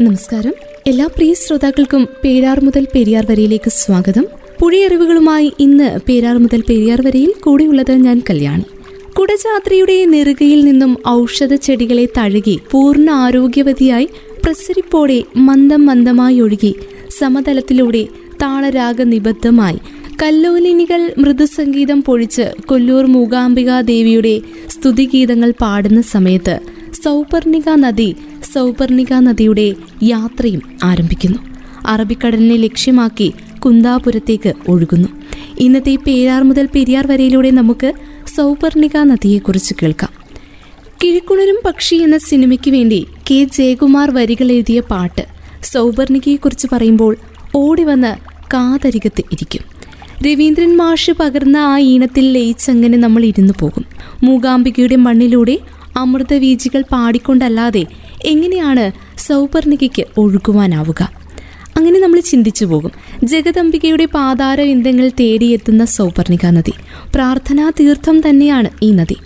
നമസ്കാരം. എല്ലാ പ്രിയ ശ്രോതാക്കൾക്കും പേരാർ മുതൽ പെരിയാർ വരയിലേക്ക് സ്വാഗതം. പുഴയറിവുകളുമായി ഇന്ന് പേരാർ മുതൽ പെരിയാർ വരയിൽ കൂടെയുള്ളത് ഞാൻ കല്യാണി. കുടജാത്രയുടെ നെറുകയിൽ നിന്നും ഔഷധ ചെടികളെ തഴുകി പൂർണ ആരോഗ്യവതിയായി പ്രസരിപ്പോടെ മന്ദം മന്ദമായി ഒഴുകി സമതലത്തിലൂടെ താളരാഗ നിബദ്ധമായി കല്ലോലിനികൾ മൃദുസംഗീതം പൊഴിച്ച് കൊല്ലൂർ മൂകാംബികാ ദേവിയുടെ സ്തുതിഗീതങ്ങൾ പാടുന്ന സമയത്ത് സൗപർണിക നദി സൗപർണിക നദിയുടെ യാത്രയും ആരംഭിക്കുന്നു. അറബിക്കടലിനെ ലക്ഷ്യമാക്കി കുന്താപുരത്തേക്ക് ഒഴുകുന്നു. ഇന്നത്തെ പേരാർ മുതൽ പെരിയാർ വരയിലൂടെ നമുക്ക് സൗപർണിക നദിയെക്കുറിച്ച് കേൾക്കാം. കിഴിക്കുണരും പക്ഷി എന്ന സിനിമയ്ക്ക് വേണ്ടി കെ. ജയകുമാർ വരികൾ എഴുതിയ പാട്ട് സൗപർണികയെക്കുറിച്ച് പറയുമ്പോൾ ഓടി വന്ന് കാതരികത്ത് ഇരിക്കും. രവീന്ദ്രൻ മാഷ് പകർന്ന ആ ഈണത്തിൽ ലയിച്ചങ്ങനെ നമ്മൾ ഇരുന്നു പോകും. മൂകാംബികയുടെ മണ്ണിലൂടെ അമൃതവീജികൾ പാടിക്കൊണ്ടല്ലാതെ എങ്ങനെയാണ് സൗപർണികയ്ക്ക് ഒഴുകുവാനാവുക? അങ്ങനെ നമ്മൾ ചിന്തിച്ചു പോകും. ജഗദംബികയുടെ പാതാരവിന്ദങ്ങൾ തേടിയെത്തുന്ന സൗപർണിക നദി. പ്രാർത്ഥനാ തീർത്ഥം തന്നെയാണ് ഈ നദി.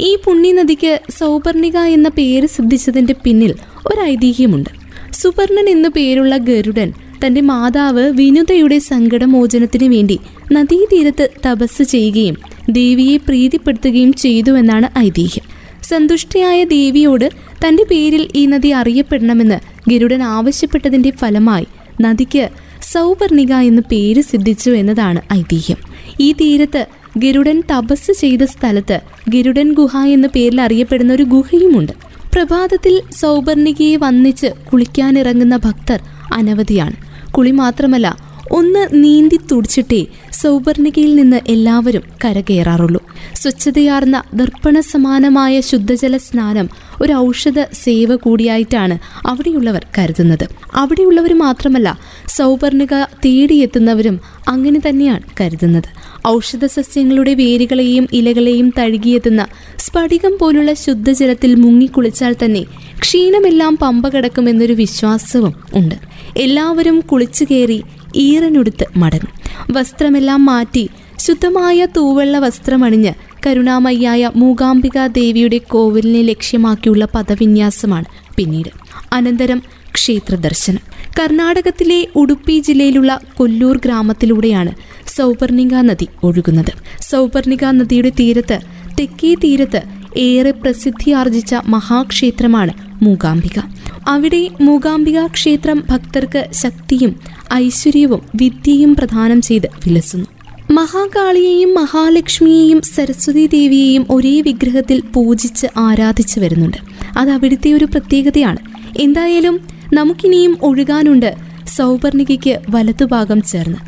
ഈ പുണ്യനദിക്ക് സൗപർണിക എന്ന പേര് സിദ്ധിച്ചതിന്റെ പിന്നിൽ ഒരു ഐതിഹ്യമുണ്ട് സുപർണൻ എന്നു പേരുള്ള ഗരുഡൻ തന്റെ മാതാവ് വിനുതയുടെ സങ്കടമോചനത്തിന് വേണ്ടി നദീതീരത്ത് തപസ് ചെയ്യുകയും ദേവിയെ പ്രീതിപ്പെടുത്തുകയും ചെയ്തുവെന്നാണ് ഐതിഹ്യം. സന്തുഷ്ടയായ ദേവിയോട് തന്റെ പേരിൽ ഈ നദി അറിയപ്പെടണമെന്ന് ഗരുഡൻ ആവശ്യപ്പെട്ടതിന്റെ ഫലമായി നദിക്ക് സൗപർണിക എന്ന് പേര് സിദ്ധിച്ചു എന്നതാണ് ഐതിഹ്യം. ഈ തീരത്ത് ഗരുഡൻ തപസ് ചെയ്ത സ്ഥലത്ത് ഗരുഡൻ ഗുഹ എന്ന പേരിൽ അറിയപ്പെടുന്ന ഒരു ഗുഹയുമുണ്ട്. പ്രഭാതത്തിൽ സൗപർണികയെ വന്നിച്ച് കുളിക്കാനിറങ്ങുന്ന ഭക്തർ അനവധിയാണ്. കുളി മാത്രമല്ല ഒന്ന് നീന്തി തുടിച്ചിട്ടേ സൗപർണികയിൽ നിന്ന് എല്ലാവരും കരകയറാറുള്ളൂ. സ്വച്ഛതയാർന്ന ദർപ്പണ സമാനമായ ശുദ്ധജല സ്നാനം ഒരു ഔഷധ സേവ കൂടിയായിട്ടാണ് അവിടെയുള്ളവർ കരുതുന്നത്. അവിടെയുള്ളവർ മാത്രമല്ല സൗപർണിക തേടിയെത്തുന്നവരും അങ്ങനെ തന്നെയാണ് കരുതുന്നത്. ഔഷധ സസ്യങ്ങളുടെ വേരുകളെയും ഇലകളെയും തഴുകിയെത്തുന്ന സ്ഫടികം പോലുള്ള ശുദ്ധജലത്തിൽ മുങ്ങിക്കുളിച്ചാൽ തന്നെ ക്ഷീണമെല്ലാം പമ്പ കിടക്കുമെന്നൊരു വിശ്വാസവും ഉണ്ട്. എല്ലാവരും കുളിച്ചു കയറി ഈറനുടുത്ത് മടങ്ങും. വസ്ത്രമെല്ലാം മാറ്റി ശുദ്ധമായ തൂവെള്ള വസ്ത്രമണിഞ്ഞ് കരുണാമയ്യായ മൂകാംബിക ദേവിയുടെ കോവിലിനെ ലക്ഷ്യമാക്കിയുള്ള പദവിന്യാസമാണ് പിന്നീട്. അനന്തരം ക്ഷേത്ര ദർശനം കർണാടകത്തിലെ ഉടുപ്പി ജില്ലയിലുള്ള കൊല്ലൂർ ഗ്രാമത്തിലൂടെയാണ് സൗപർണിക നദി ഒഴുകുന്നത്. സൗപർണിക നദിയുടെ തീരത്ത് തെക്കേ തീരത്ത് ഏറെ പ്രസിദ്ധി ആർജിച്ച മഹാക്ഷേത്രമാണ് മൂകാംബിക. അവിടെ മൂകാംബിക ക്ഷേത്രം ഭക്തർക്ക് ശക്തിയും ഐശ്വര്യവും വിദ്യയും പ്രദാനം ചെയ്ത് വിലസുന്നു. മഹാകാളിയെയും മഹാലക്ഷ്മിയെയും സരസ്വതി ദേവിയെയും ഒരേ വിഗ്രഹത്തിൽ പൂജിച്ച് ആരാധിച്ചു വരുന്നുണ്ട്. അത് അവിടുത്തെ ഒരു പ്രത്യേകതയാണ്. എന്തായാലും നമുക്കിനിയും ഒഴുകാനുണ്ട് സൗപർണികയ്ക്ക് വലതുഭാഗം ചേർന്ന്.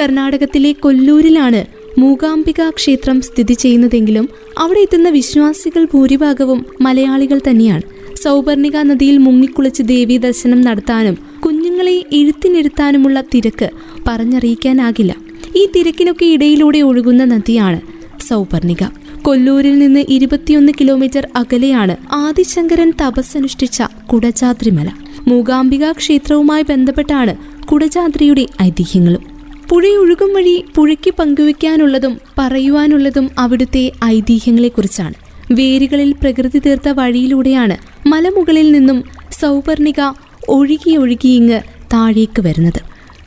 കർണാടകത്തിലെ കൊല്ലൂരിലാണ് മൂകാംബിക ക്ഷേത്രം സ്ഥിതി ചെയ്യുന്നതെങ്കിലും അവിടെ എത്തുന്ന വിശ്വാസികൾ ഭൂരിഭാഗവും മലയാളികൾ തന്നെയാണ്. സൗപർണിക നദിയിൽ മുങ്ങിക്കുളിച്ച് ദേവി ദർശനം നടത്താനും കുഞ്ഞുങ്ങളെ എഴുത്തിനിരുത്താനുമുള്ള തിരക്ക് പറഞ്ഞറിയിക്കാനാകില്ല. ഈ തിരക്കിനൊക്കെ ഇടയിലൂടെ ഒഴുകുന്ന നദിയാണ് സൗപർണിക. കൊല്ലൂരിൽ നിന്ന് ഇരുപത്തിയൊന്ന് കിലോമീറ്റർ അകലെയാണ് ആദിശങ്കരൻ തപസ്സനുഷ്ഠിച്ച കുടജാദ്രിമല. മൂകാംബിക ക്ഷേത്രവുമായി ബന്ധപ്പെട്ടാണ് കുടജാദ്രിയുടെ ഐതിഹ്യങ്ങളും. പുഴയൊഴുകും വഴി പുഴയ്ക്ക് പങ്കുവയ്ക്കാനുള്ളതും പറയുവാനുള്ളതും അവിടുത്തെ ഐതിഹ്യങ്ങളെക്കുറിച്ചാണ്. വേരുകളിൽ പ്രകൃതി തീർത്ത വഴിയിലൂടെയാണ് മലമുകളിൽ നിന്നും സൗപർണിക ഒഴുകി ഒഴുകി താഴേക്ക് വരുന്നത്.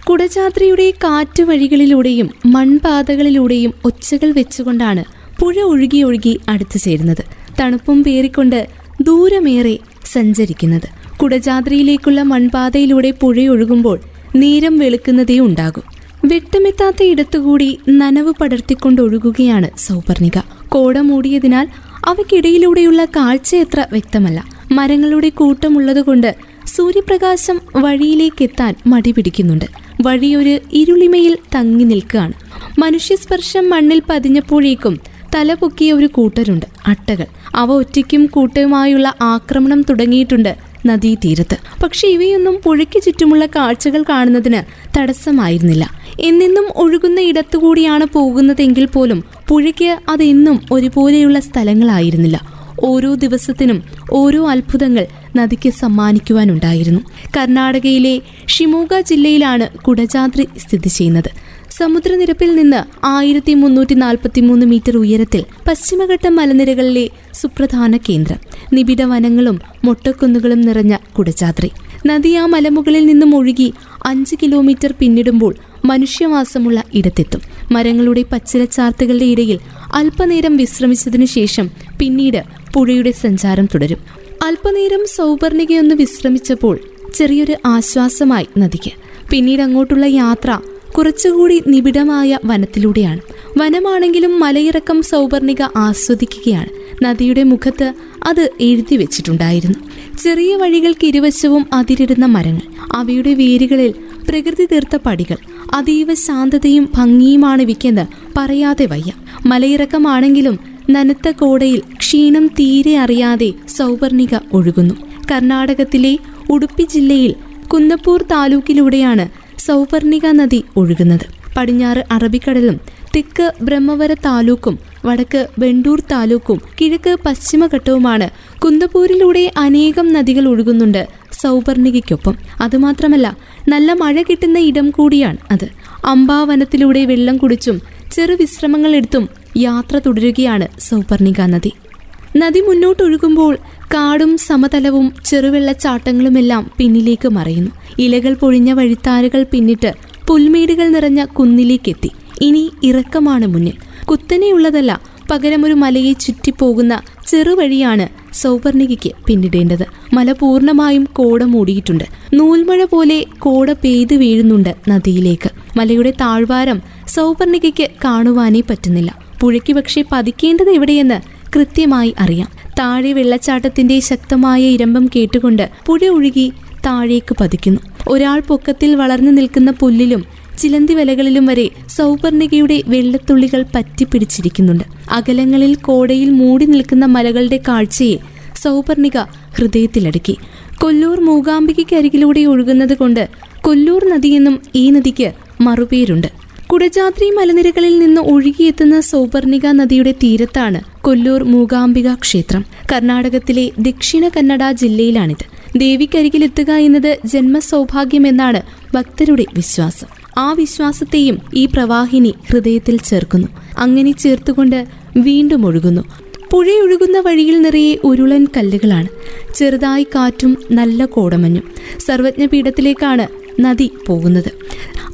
കുടജാത്രയുടെ കാറ്റ് വഴികളിലൂടെയും മൺപാതകളിലൂടെയും ഒച്ചകൾ വെച്ചുകൊണ്ടാണ് പുഴ ഒഴുകി ഒഴുകി അടുത്തു ചേരുന്നത്. തണുപ്പും പേറിക്കൊണ്ട് ദൂരമേറെ സഞ്ചരിക്കുന്നത്. കുടജാദ്രിയിലേക്കുള്ള മൺപാതയിലൂടെ പുഴയൊഴുകുമ്പോൾ നേരം വെളുക്കുന്നതേ ഉണ്ടാകും. വെട്ടമെത്താത്ത ഇടത്തുകൂടി നനവ് പടർത്തിക്കൊണ്ടൊഴുകുകയാണ് സൗപർണിക കോട മൂടിയതിനാൽ അവയ്ക്കിടയിലൂടെയുള്ള കാഴ്ചയത്ര വ്യക്തമല്ല. മരങ്ങളുടെ കൂട്ടമുള്ളതുകൊണ്ട് സൂര്യപ്രകാശം വഴിയിലേക്ക് എത്താൻ മടി പിടിക്കുന്നുണ്ട്. വഴിയൊരു ഇരുളിമയിൽ തങ്ങി നിൽക്കുകയാണ്. മനുഷ്യസ്പർശം മണ്ണിൽ പതിഞ്ഞപ്പോഴേക്കും തല പൊക്കിയ ഒരു കൂട്ടരുണ്ട് അട്ടകൾ. അവ ഒറ്റയ്ക്കും കൂട്ടയുമായുള്ള ആക്രമണം തുടങ്ങിയിട്ടുണ്ട് നദീതീരത്ത്. പക്ഷെ ഇവയൊന്നും പുഴയ്ക്ക് ചുറ്റുമുള്ള കാഴ്ചകൾ കാണുന്നതിന് തടസ്സമായിരുന്നില്ല. എന്നെന്നും ഒഴുകുന്ന ഇടത്തുകൂടിയാണ് പോകുന്നതെങ്കിൽ പോലും പുഴയ്ക്ക് അതെന്നും ഒരുപോലെയുള്ള സ്ഥലങ്ങളായിരുന്നില്ല. ഓരോ ദിവസത്തിനും ഓരോ അത്ഭുതങ്ങൾ നദിക്ക് സമ്മാനിക്കുവാനുണ്ടായിരുന്നു. കർണാടകയിലെ ഷിമോഗ ജില്ലയിലാണ് കുടജാദ്രി സ്ഥിതി ചെയ്യുന്നത്. സമുദ്രനിരപ്പിൽ നിന്ന് ആയിരത്തി മുന്നൂറ്റി നാൽപ്പത്തി മൂന്ന് മീറ്റർ ഉയരത്തിൽ പശ്ചിമഘട്ട മലനിരകളിലെ സുപ്രധാന കേന്ദ്രം. നിബിഡ വനങ്ങളും മൊട്ടക്കുന്നുകളും നിറഞ്ഞ കുടജാദ്രി നദി ആ മലമുകളിൽ നിന്നും ഒഴുകി അഞ്ച് കിലോമീറ്റർ പിന്നിടുമ്പോൾ മനുഷ്യവാസമുള്ള ഇടത്തെത്തും. മരങ്ങളുടെ പച്ചിലച്ചാർത്തുകളുടെ ഇടയിൽ അല്പനേരം വിശ്രമിച്ചതിനു ശേഷം പിന്നീട് പുഴയുടെ സഞ്ചാരം തുടരും. അല്പനേരം സൗപർണികയൊന്ന് വിശ്രമിച്ചപ്പോൾ ചെറിയൊരു ആശ്വാസമായി നദിക്ക്. പിന്നീട് അങ്ങോട്ടുള്ള യാത്ര കുറച്ചുകൂടി നിബിഡമായ വനത്തിലൂടെയാണ്. വനമാണെങ്കിലും മലയിറക്കം സൗപർണിക ആസ്വദിക്കുകയാണ്. നദിയുടെ മുഖത്ത് അത് എഴുതി വെച്ചിട്ടുണ്ടായിരുന്നു. ചെറിയ വഴികൾക്ക് ഇരുവശവും അതിരിടുന്ന മരങ്ങൾ. അവയുടെ വേരുകളിൽ പ്രകൃതി തീർത്ത പടികൾ. അതീവ ശാന്തതയും ഭംഗിയുമാണ് ഇവയ്ക്കെന്ന് പറയാതെ വയ്യ. മലയിറക്കമാണെങ്കിലും നനുത്ത കോടയിൽ ക്ഷീണം തീരെ അറിയാതെ സൗവർണിക ഒഴുകുന്നു. കർണാടകത്തിലെ ഉടുപ്പി ജില്ലയിൽ കുന്നപ്പൂർ താലൂക്കിലൂടെയാണ് സൗവർണിക നദി ഒഴുകുന്നത്. പടിഞ്ഞാറ് അറബിക്കടലും തെക്ക് ബ്രഹ്മവര താലൂക്കും വടക്ക് വെണ്ടൂർ താലൂക്കും കിഴക്ക് പശ്ചിമഘട്ടവുമാണ് കുന്തപൂരിലൂടെ അനേകം നദികൾ ഒഴുകുന്നുണ്ട് സൗപർണികയ്ക്കൊപ്പം അതുമാത്രമല്ല നല്ല മഴ കിട്ടുന്ന ഇടം കൂടിയാണ് അത്. അമ്പാവനത്തിലൂടെ വെള്ളം കുടിച്ചും ചെറു വിശ്രമങ്ങൾ എടുത്തും യാത്ര തുടരുകയാണ് സൗപർണിക നദി. നദി മുന്നോട്ടൊഴുകുമ്പോൾ കാടും സമതലവും ചെറുവെള്ളച്ചാട്ടങ്ങളുമെല്ലാം പിന്നിലേക്ക് മറയുന്നു. ഇലകൾ പൊഴിഞ്ഞ വഴിത്താരുകൾ പിന്നിട്ട് പുൽമേടുകൾ നിറഞ്ഞ കുന്നിലേക്കെത്തി. ഇനി ഇറക്കമാണ് മുന്നിൽ. കുത്തനെയുള്ളതല്ല പകരമൊരു മലയെ ചുറ്റിപ്പോകുന്ന ചെറുവഴിയാണ് സൗപർണികയ്ക്ക് പിന്നിടേണ്ടത്. മല പൂർണമായും കോട മൂടിയിട്ടുണ്ട്. നൂൽമഴ പോലെ കോട പെയ്തു വീഴുന്നുണ്ട് നദിയിലേക്ക്. മലയുടെ താഴ്വാരം സൗപർണികയ്ക്ക് കാണുവാനേ പറ്റുന്നില്ല. പുഴയ്ക്ക് പക്ഷേ പതിക്കേണ്ടത് എവിടെയെന്ന് കൃത്യമായി അറിയാം. താഴെ വെള്ളച്ചാട്ടത്തിന്റെ ശക്തമായ ഇരമ്പം കേട്ടുകൊണ്ട് പുഴ ഒഴുകി താഴേക്ക് പതിക്കുന്നു. ഒരാൾ പൊക്കത്തിൽ വളർന്നു നിൽക്കുന്ന പുല്ലിലും ചിലന്തി വലകളിലും വരെ സൗപർണികയുടെ വെള്ളത്തുള്ളികൾ പറ്റിപ്പിടിച്ചിരിക്കുന്നുണ്ട്. അകലങ്ങളിൽ കോടയിൽ മൂടി നിൽക്കുന്ന മലകളുടെ കാഴ്ചയെ സൗപർണിക ഹൃദയത്തിലടുക്കി. കൊല്ലൂർ മൂകാംബികയ്ക്കരികിലൂടെ ഒഴുകുന്നത് കൊണ്ട് കൊല്ലൂർ നദിയെന്നും ഈ നദിക്ക് മറുപേരുണ്ട്. കുടജാദ്രി മലനിരകളിൽ നിന്ന് ഒഴുകിയെത്തുന്ന സൗപർണിക നദിയുടെ തീരത്താണ് കൊല്ലൂർ മൂകാംബിക ക്ഷേത്രം. കർണാടകത്തിലെ ദക്ഷിണ കന്നഡ ജില്ലയിലാണിത്. ദേവിക്കരികിലെത്തുക എന്നത് ജന്മസൗഭാഗ്യമെന്നാണ് ഭക്തരുടെ വിശ്വാസം. ആ വിശ്വാസത്തെയും ഈ പ്രവാഹിനി ഹൃദയത്തിൽ ചേർക്കുന്നു. അങ്ങനെ ചേർത്തുകൊണ്ട് വീണ്ടും ഒഴുകുന്നു. പുഴയൊഴുകുന്ന വഴിയിൽ നിറയെ ഉരുളൻ കല്ലുകളാണ്. ചെറുതായി കാറ്റും നല്ല കോടമഞ്ഞും. സർവജ്ഞപീഠത്തിലേക്കാണ് നദി പോകുന്നത്.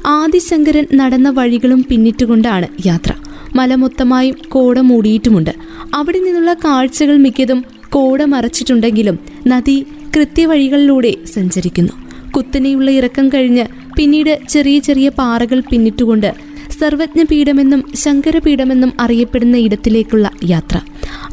ആദിശങ്കരൻ നടന്ന വഴികളും പിന്നിട്ടുകൊണ്ടാണ് യാത്ര. മലമൊത്തമായും കോട മൂടിയിട്ടുമുണ്ട്. അവിടെ നിന്നുള്ള കാഴ്ചകൾ മിക്കതും കോട മറച്ചിട്ടുണ്ടെങ്കിലും നദി കൃത്യവഴികളിലൂടെ സഞ്ചരിക്കുന്നു. കുത്തനെയുള്ള ഇറക്കം കഴിഞ്ഞ് പിന്നീട് ചെറിയ ചെറിയ പാറകൾ പിന്നിട്ടുകൊണ്ട് സർവജ്ഞപീഠമെന്നും ശങ്കരപീഠമെന്നും അറിയപ്പെടുന്ന ഇടത്തിലേക്കുള്ള യാത്ര.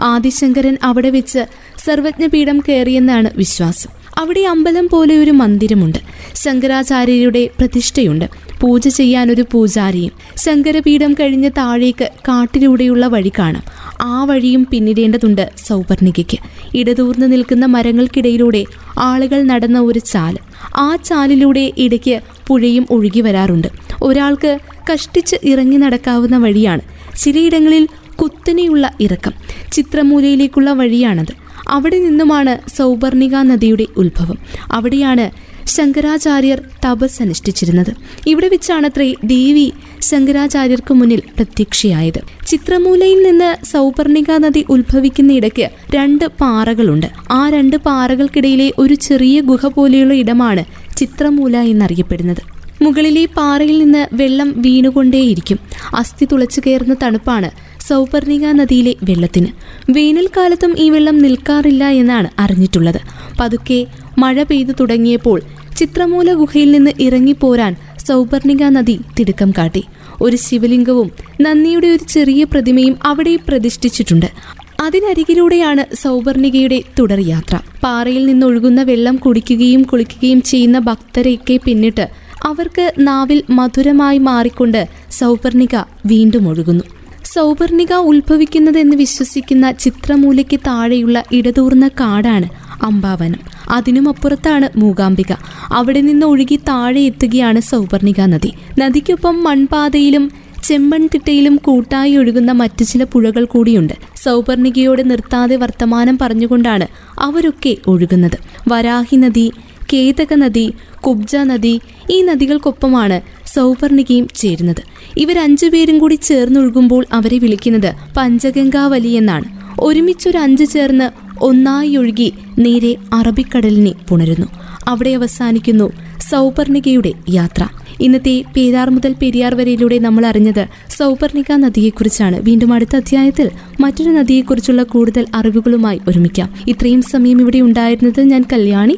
ആദിശങ്കരൻ അവിടെ വെച്ച് സർവജ്ഞപീഠം കയറിയെന്നാണ് വിശ്വാസം. അവിടെ അമ്പലം പോലെ ഒരു മന്ദിരമുണ്ട്. ശങ്കരാചാര്യരുടെ പ്രതിഷ്ഠയുണ്ട്. പൂജ ചെയ്യാൻ ഒരു പൂജാരിയും. ശങ്കരപീഠം കഴിഞ്ഞ് താഴേക്ക് കാട്ടിലൂടെയുള്ള വഴി കാണാം. ആ വഴിയും പിന്നിടേണ്ടതുണ്ട് സൗപർണികയ്ക്ക്. ഇടതൂർന്ന് നിൽക്കുന്ന മരങ്ങൾക്കിടയിലൂടെ ആളുകൾ നടന്ന ഒരു ചാൽ. ആ ചാലിലൂടെ ഇടയ്ക്ക് പുഴയും ഒഴുകി വരാറുണ്ട്. ഒരാൾക്ക് കഷ്ടിച്ച് ഇറങ്ങി നടക്കാവുന്ന വഴിയാണ്. ചിലയിടങ്ങളിൽ കുത്തനെയുള്ള ഇറക്കം. ചിത്രമൂലയിലേക്കുള്ള വഴിയാണത്. അവിടെ നിന്നുമാണ് സൗപർണിക നദിയുടെ ഉത്ഭവം. അവിടെയാണ് ശങ്കരാചാര്യർ തപസ് അനുഷ്ഠിച്ചിരുന്നത്. ഇവിടെ വെച്ചാണത്രേ ദേവി ശങ്കരാചാര്യർക്ക് മുന്നിൽ പ്രത്യക്ഷയായത്. ചിത്രമൂലയിൽ നിന്ന് സൗപർണിക നദി ഉത്ഭവിക്കുന്ന ഇടയ്ക്ക് രണ്ട് പാറകളുണ്ട്. ആ രണ്ട് പാറകൾക്കിടയിലെ ഒരു ചെറിയ ഗുഹ പോലെയുള്ള ഇടമാണ് ചിത്രമൂല എന്നറിയപ്പെടുന്നത്. മുകളിലെ പാറയിൽ നിന്ന് വെള്ളം വീണുകൊണ്ടേയിരിക്കും. അസ്ഥി തുളച്ചു കയറുന്ന തണുപ്പാണ് സൗപർണിക നദിയിലെ വെള്ളത്തിന്. വേനൽക്കാലത്തും ഈ വെള്ളം നിൽക്കാറില്ല എന്നാണ് അറിഞ്ഞിട്ടുള്ളത്. പതുക്കെ മഴ പെയ്തു തുടങ്ങിയപ്പോൾ ചിത്രമൂല ഗുഹയിൽ നിന്ന് ഇറങ്ങിപ്പോരാൻ സൗപർണിക നദി തിടുക്കം കാട്ടി. ഒരു ശിവലിംഗവും നന്ദിയുടെ ഒരു ചെറിയ പ്രതിമയും അവിടെ പ്രതിഷ്ഠിച്ചിട്ടുണ്ട്. അതിനരികിലൂടെയാണ് സൗപർണികയുടെ തുടർയാത്ര പാറയിൽ നിന്നൊഴുകുന്ന വെള്ളം കുടിക്കുകയും കുളിക്കുകയും ചെയ്യുന്ന ഭക്തരെയൊക്കെ പിന്നിട്ട് അവർക്ക് നാവിൽ മധുരമായി മാറിക്കൊണ്ട് സൗപർണിക വീണ്ടും ഒഴുകുന്നു. സൗപർണിക ഉത്ഭവിക്കുന്നതെന്ന് വിശ്വസിക്കുന്ന ചിത്രമൂലയ്ക്ക് താഴെയുള്ള ഇടതൂർന്ന കാടാണ് അമ്പാവനം. അതിനുമപ്പുറത്താണ് മൂകാംബിക. അവിടെ നിന്ന് ഒഴുകി താഴെ എത്തുകയാണ് സൗപർണിക നദി. നദിക്കൊപ്പം മൺപാതയിലും ചെമ്പൺതിട്ടയിലും കൂട്ടായി ഒഴുകുന്ന മറ്റു ചില പുഴകൾ കൂടിയുണ്ട്. സൗപർണികയോട് നിർത്താതെ വർത്തമാനം പറഞ്ഞുകൊണ്ടാണ് അവരൊക്കെ ഒഴുകുന്നത്. വരാഹി നദി കേതക നദി കുബ്ജ നദി ഈ നദികൾക്കൊപ്പമാണ് സൗപർണികയും ചേരുന്നത്. ഇവരഞ്ചു പേരും കൂടി ചേർന്നൊഴുകുമ്പോൾ അവരെ വിളിക്കുന്നത് പഞ്ചഗംഗാവലി എന്നാണ്. ഒരുമിച്ചൊരു അഞ്ച് ചേർന്ന് ഒന്നായി ഒഴുകി നേരെ അറബിക്കടലിനെ പുണരുന്നു. അവിടെ അവസാനിക്കുന്നു സൗപർണികയുടെ യാത്ര. ഇന്നത്തെ പേരാർ മുതൽ പെരിയാർ വരെയിലൂടെ നമ്മൾ അറിഞ്ഞത് സൗപർണിക നദിയെക്കുറിച്ചാണ്. വീണ്ടും അടുത്ത അധ്യായത്തിൽ മറ്റൊരു നദിയെക്കുറിച്ചുള്ള കൂടുതൽ അറിവുകളുമായി ഒരുമിക്കാം. ഇത്രയും സമയം ഇവിടെ ഉണ്ടായിരുന്നത് ഞാൻ കല്യാണി.